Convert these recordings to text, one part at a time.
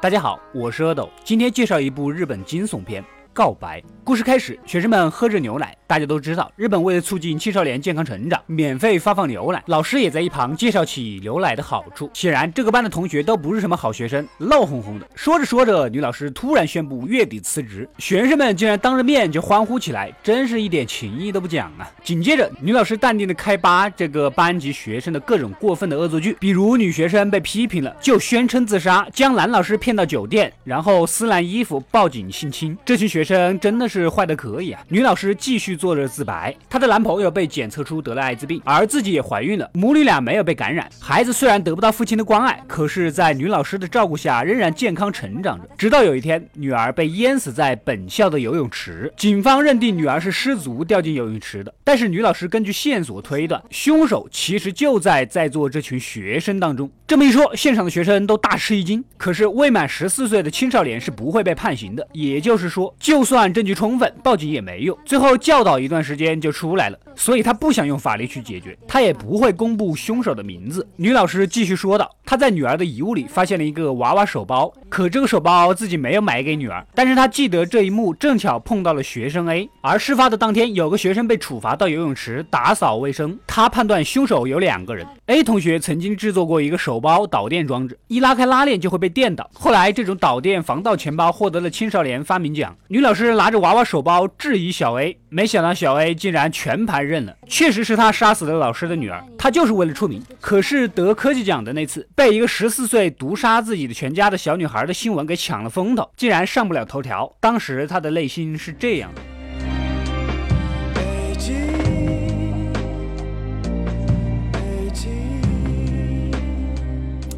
大家好，我是阿斗，今天介绍一部日本惊悚片。告白故事开始，学生们喝着牛奶。大家都知道，日本为了促进青少年健康成长，免费发放牛奶。老师也在一旁介绍起牛奶的好处。显然，这个班的同学都不是什么好学生，闹哄哄的。说着说着，女老师突然宣布月底辞职，学生们竟然当着面就欢呼起来，真是一点情谊都不讲啊！紧接着，女老师淡定的开扒这个班级学生的各种过分的恶作剧，比如女学生被批评了，就宣称自杀，将男老师骗到酒店，然后撕烂衣服报警性侵。这群学生真的是坏的可以啊！女老师继续做着自白，她的男朋友被检测出得了艾滋病，而自己也怀孕了，母女俩没有被感染。孩子虽然得不到父亲的关爱，可是，在女老师的照顾下，仍然健康成长着。直到有一天，女儿被淹死在本校的游泳池，警方认定女儿是失足掉进游泳池的。但是女老师根据线索推断，凶手其实就在在座这群学生当中。这么一说，现场的学生都大吃一惊。可是未满十四岁的青少年是不会被判刑的，也就是说，就算证据充分，报警也没用。最后教导一段时间就出来了，所以他不想用法律去解决，他也不会公布凶手的名字。女老师继续说道：“她在女儿的遗物里发现了一个娃娃手包，可这个手包自己没有买给女儿，但是她记得这一幕正巧碰到了学生 A，而事发的当天有个学生被处罚到游泳池打扫卫生，她判断凶手有两个人。A 同学曾经制作过一个手包导电装置，一拉开拉链就会被电到，后来这种导电防盗钱包获得了青少年发明奖。女老师拿着娃娃手包质疑小 A，没想到小 A 竟然全盘认了，确实是他杀死了老师的女儿，他就是为了出名。可是得科技奖的那次，被一个十四岁毒杀自己的全家的小女孩的新闻给抢了风头，竟然上不了头条。当时他的内心是这样的。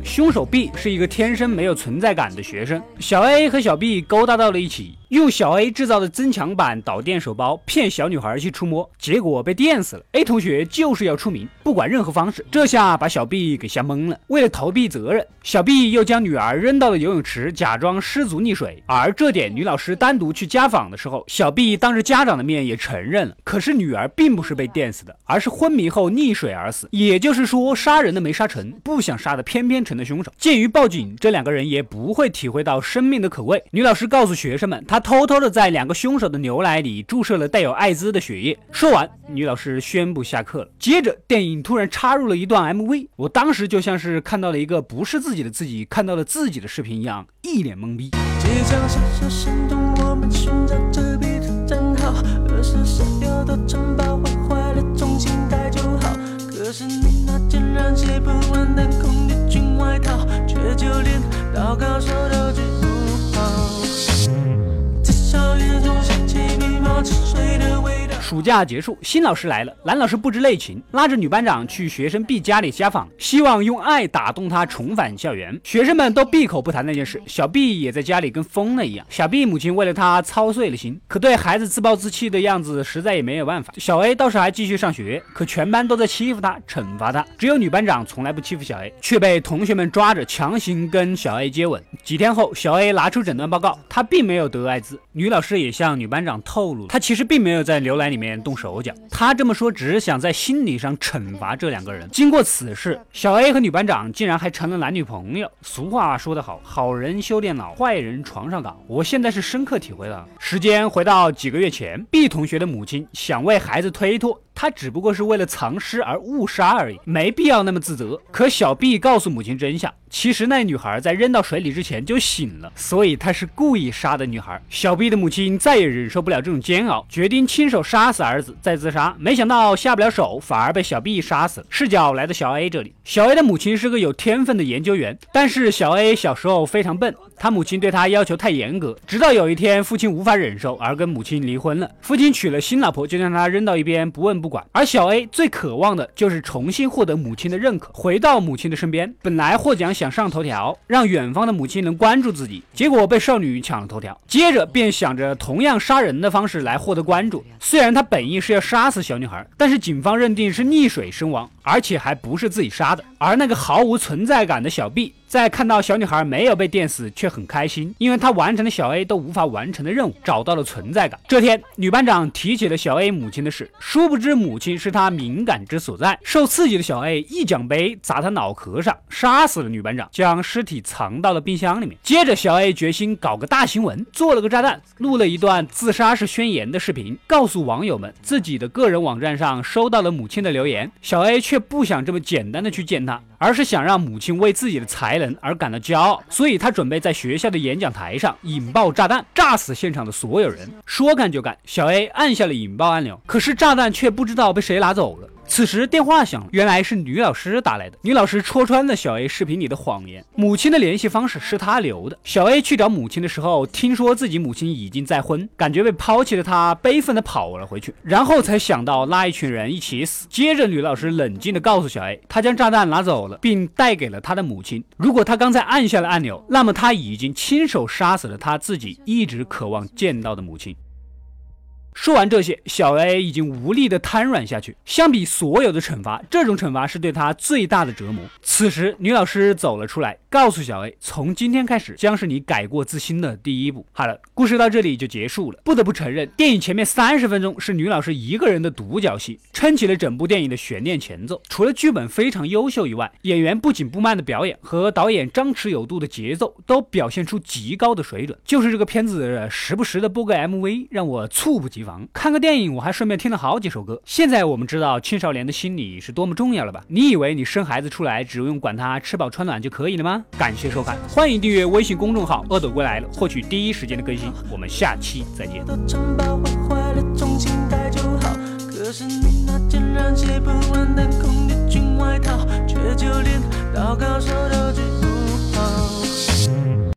凶手 B 是一个天生没有存在感的学生，小 A 和小 B 勾搭到了一起。用小 A 制造的增强版导电手包骗小女孩去触摸，结果被电死了。A 同学就是要出名，不管任何方式，这下把小 B 给吓懵了。为了逃避责任，小 B 又将女儿扔到了游泳池，假装失足溺水。而这点，女老师单独去家访的时候，小 B 当着家长的面也承认了。可是女儿并不是被电死的，而是昏迷后溺水而死。也就是说，杀人的没杀成，不想杀的偏偏成了凶手。鉴于报警，这两个人也不会体会到生命的可贵。女老师告诉学生们，她。偷偷的在两个凶手的牛奶里注射了带有艾滋的血液。说完，女老师宣布下课了。接着，电影突然插入了一段 MV，我当时就像是看到了一个不是自己的自己看到了自己的视频一样，一脸懵逼。可是你那件染血不完的空的军外套，却就连祷告都治不好。草原中想起骏马沉睡的尾。暑假结束，新老师来了。男老师不知内情，拉着女班长去学生 B 家里家访，希望用爱打动她重返校园。学生们都闭口不谈那件事，小 B 也在家里跟疯了一样。小 B 母亲为了他操碎了心，可对孩子自暴自弃的样子，实在也没有办法。小 A 倒是还继续上学，可全班都在欺负他，惩罚他。只有女班长从来不欺负小 A，却被同学们抓着强行跟小 A 接吻。几天后，小 A 拿出诊断报告，他并没有得艾滋。女老师也向女班长透露，他其实并没有在浏览里面动手脚。他这么说，只是想在心理上惩罚这两个人。经过此事，小 A 和女班长竟然还成了男女朋友。俗话说得好，好人修电脑，坏人床上搞。我现在是深刻体会了。时间回到几个月前，B 同学的母亲想为孩子推脱。他只不过是为了藏尸而误杀而已，没必要那么自责。可小 B 告诉母亲真相，其实那女孩在扔到水里之前就醒了，所以他是故意杀的女孩。小 B 的母亲再也忍受不了这种煎熬，决定亲手杀死儿子再自杀。没想到下不了手，反而被小 B 杀死了。视角来到小 A 这里，小 A 的母亲是个有天分的研究员，但是小 A 小时候非常笨，他母亲对他要求太严格，直到有一天父亲无法忍受而跟母亲离婚了。父亲娶了新老婆，就将他扔到一边不问不。管，而小 A 最渴望的就是重新获得母亲的认可，回到母亲的身边。本来获奖想上头条，让远方的母亲能关注自己，结果被少女抢了头条。接着便想着同样杀人的方式来获得关注。虽然他本意是要杀死小女孩，但是警方认定是溺水身亡，而且还不是自己杀的。而那个毫无存在感的小 B。在看到小女孩没有被电死，却很开心，因为她完成了小 A 都无法完成的任务，找到了存在感。这天，女班长提起了小 A 母亲的事，殊不知母亲是她敏感之所在。受刺激的小 A 一奖杯砸她脑壳上，杀死了女班长，将尸体藏到了冰箱里面。接着，小 A 决心搞个大新闻，做了个炸弹，录了一段自杀式宣言的视频，告诉网友们自己的个人网站上收到了母亲的留言。小 A 却不想这么简单的去见她而是想让母亲为自己的才。能而感到骄傲，所以他准备在学校的演讲台上引爆炸弹，炸死现场的所有人。说干就干，小 A 按下了引爆按钮，可是炸弹却不知道被谁拿走了。此时电话响了，原来是女老师打来的。女老师戳穿了小 A 视频里的谎言，母亲的联系方式是他留的。小 A 去找母亲的时候，听说自己母亲已经再婚，感觉被抛弃的他悲愤的跑了回去，然后才想到拉一群人一起死。接着女老师冷静的告诉小 A，他将炸弹拿走了，并带给了他的母亲。如果他刚才按下了按钮，那么他已经亲手杀死了他自己一直渴望见到的母亲。说完这些，小 A 已经无力的瘫软下去。相比所有的惩罚，这种惩罚是对他最大的折磨。此时，女老师走了出来，告诉小 A，从今天开始将是你改过自新的第一步。好了，故事到这里就结束了。不得不承认，电影前面三十分钟是女老师一个人的独角戏，撑起了整部电影的悬念前奏。除了剧本非常优秀以外，演员不紧不慢的表演和导演张弛有度的节奏都表现出极高的水准。就是这个片子时不时的播个 MV，让我猝不及。防看个电影，我还顺便听了好几首歌。现在我们知道青少年的心理是多么重要了吧？你以为你生孩子出来只用管他吃饱穿暖就可以了吗？感谢收看，欢迎订阅微信公众号“恶斗归来了”，获取第一时间的更新。我们下期再见。却就连祷告都治不好。